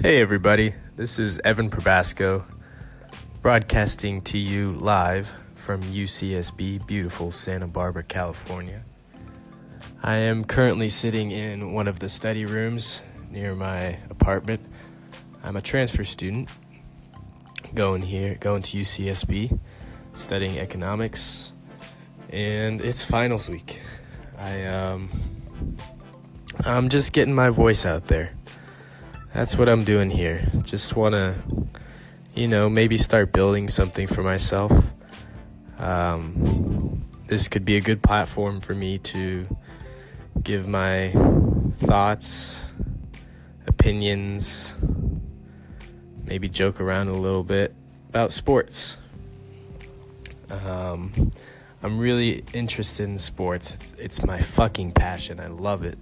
Hey, everybody. This is Evan Probasco broadcasting to you live from UCSB, beautiful Santa Barbara, California. I am currently sitting in one of the study rooms near my apartment. I'm a transfer student going here, going to UCSB, studying economics, and it's finals week. I um I'm just getting my voice out there that's what I'm doing here. Just want to, you know, maybe start building something for myself. Um, this could be a good platform for me to give my thoughts, opinions, maybe joke around a little bit about sports. Um, I'm really interested in sports. It's my fucking passion. I love it.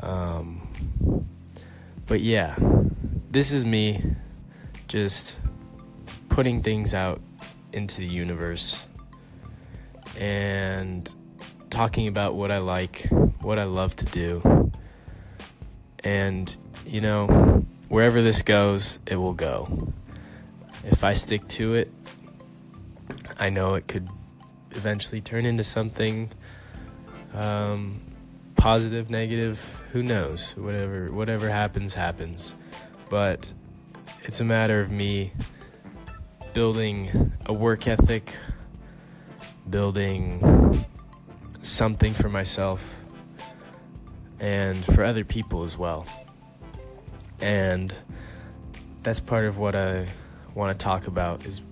Um, but yeah, this is me just putting things out into the universe and talking about what I like, what I love to do. And, you know, wherever this goes, it will go. If I stick to it, I know it could eventually turn into something um, positive, negative, who knows? Whatever whatever happens happens. But it's a matter of me building a work ethic, building something for myself and for other people as well. And that's part of what I want to talk about is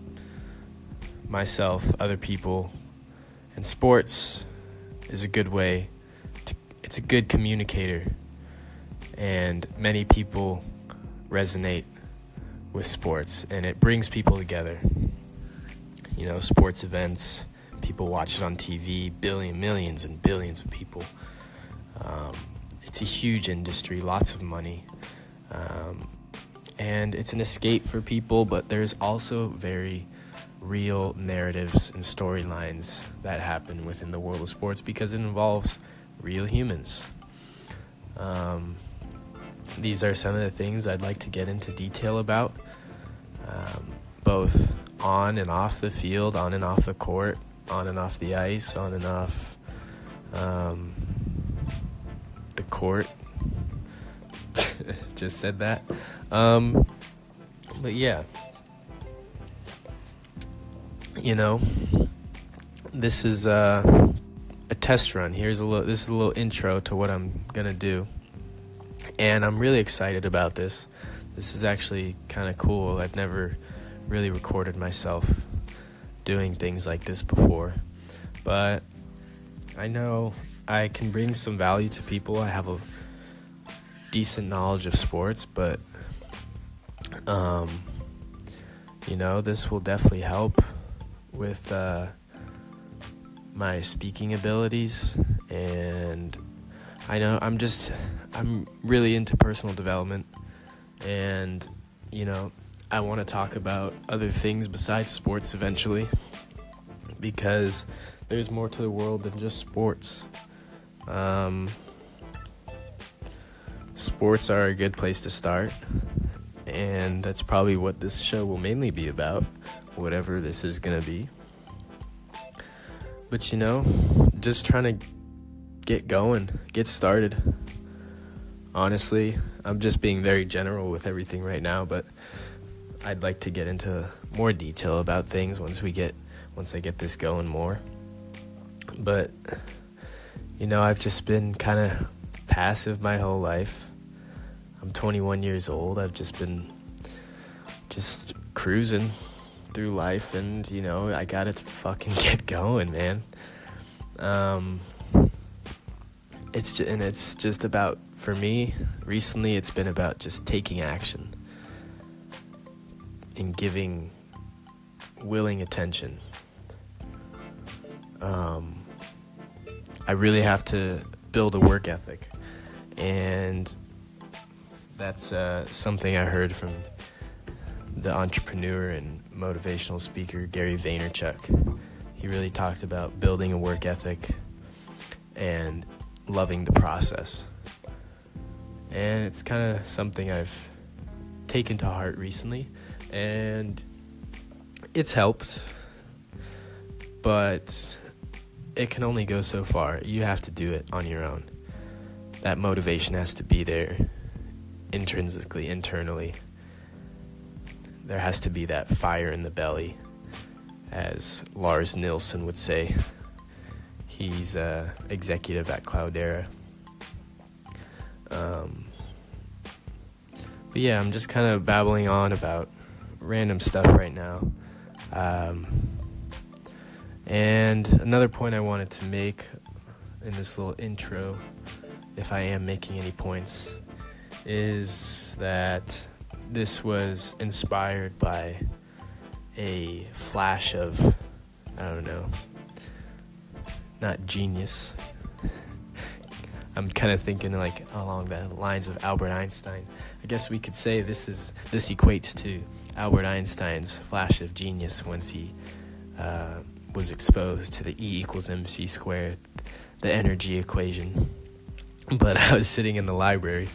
myself, other people, and sports is a good way it's a good communicator, and many people resonate with sports, and it brings people together. You know, sports events, people watch it on TV, billion, millions, and billions of people. Um, it's a huge industry, lots of money. Um, and it's an escape for people, but there's also very real narratives and storylines that happen within the world of sports because it involves real humans. Um, these are some of the things I'd like to get into detail about, um, both on and off the field, on and off the court, on and off the ice, on and off um, the court. Just said that. Um, but yeah, you know, this is uh, test run. Here's a little. This is a little intro to what I'm gonna do, and I'm really excited about this. This is actually kind of cool. I've never really recorded myself doing things like this before, but I know I can bring some value to people. I have a decent knowledge of sports, but um, you know, this will definitely help with. Uh, my speaking abilities and I know I'm just I'm really into personal development and you know I want to talk about other things besides sports eventually because there's more to the world than just sports. Um, sports are a good place to start, and that's probably what this show will mainly be about, whatever this is going to be. But you know, just trying to get going, get started. Honestly, I'm just being very general with everything right now, but I'd like to get into more detail about things once we get once I get this going more. But you know, I've just been kind of passive my whole life. I'm 21 years old. I've just been just cruising through life and you know i gotta fucking get going man. Um it's just, and it's just about for me recently it's been about just taking action and giving willing attention. Um i really have to build a work ethic. And that's uh, something i heard from the entrepreneur and motivational speaker Gary Vaynerchuk. He really talked about building a work ethic and loving the process. And it's kind of something I've taken to heart recently, and it's helped, but it can only go so far. You have to do it on your own. That motivation has to be there intrinsically, internally. There has to be that fire in the belly, as Lars Nilsson would say. He's a executive at Cloudera. Um, but yeah, I'm just kind of babbling on about random stuff right now. Um, and another point I wanted to make in this little intro, if I am making any points, is that this was inspired by a flash of, I don't know, not genius. I'm kind of thinking like along the lines of Albert Einstein. I guess we could say this is this equates to Albert Einstein's flash of genius once he uh, was exposed to the E equals mc squared, the energy equation. But I was sitting in the library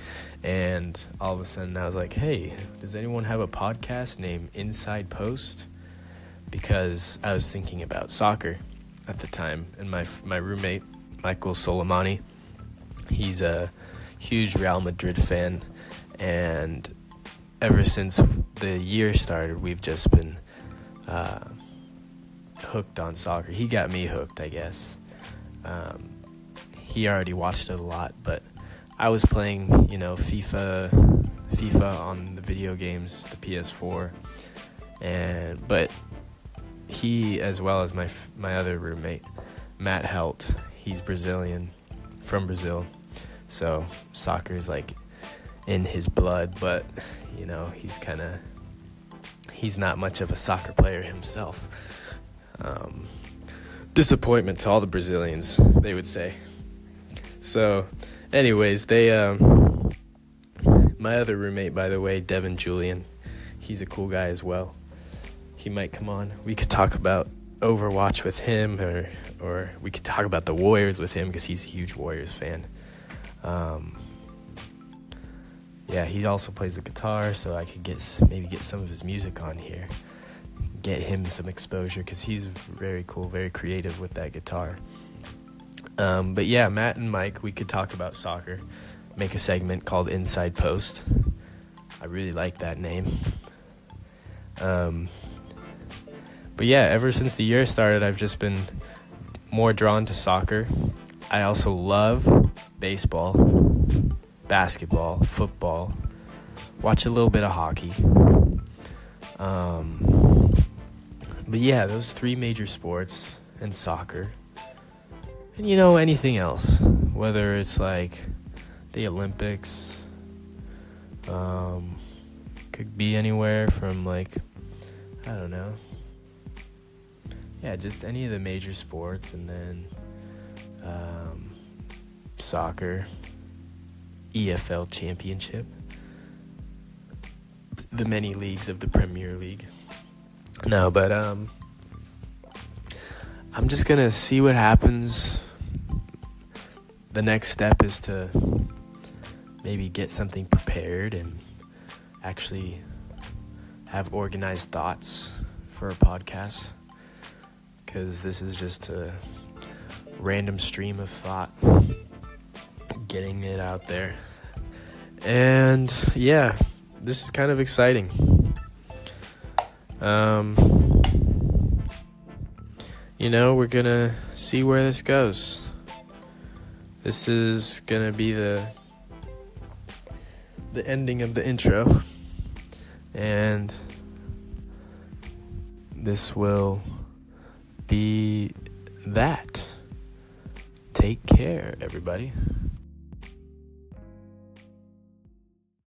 and all of a sudden I was like, hey, does anyone have a podcast named Inside Post? Because I was thinking about soccer at the time, and my, my roommate, Michael Soleimani, he's a huge Real Madrid fan, and ever since the year started, we've just been uh, hooked on soccer. He got me hooked, I guess. Um, he already watched it a lot, but I was playing, you know, FIFA, FIFA on the video games, the PS4, and but he, as well as my my other roommate, Matt Helt, he's Brazilian, from Brazil, so soccer is like in his blood, but you know, he's kind of he's not much of a soccer player himself. Um, disappointment to all the Brazilians, they would say. So, anyways, they um, my other roommate, by the way, Devin Julian, he's a cool guy as well. He might come on. We could talk about Overwatch with him, or or we could talk about the Warriors with him because he's a huge Warriors fan. Um, yeah, he also plays the guitar, so I could get maybe get some of his music on here, get him some exposure because he's very cool, very creative with that guitar. Um, but yeah, Matt and Mike, we could talk about soccer, make a segment called Inside Post. I really like that name. Um, but yeah, ever since the year started, I've just been more drawn to soccer. I also love baseball basketball, football, watch a little bit of hockey. Um, but yeah, those three major sports and soccer. And you know, anything else, whether it's like the Olympics, um, could be anywhere from like, I don't know. Yeah, just any of the major sports and then um, soccer. EFL Championship, the many leagues of the Premier League. No, but um, I'm just gonna see what happens. The next step is to maybe get something prepared and actually have organized thoughts for a podcast because this is just a random stream of thought getting it out there. And yeah, this is kind of exciting. Um, you know, we're gonna see where this goes. This is gonna be the the ending of the intro, and this will be that. Take care, everybody.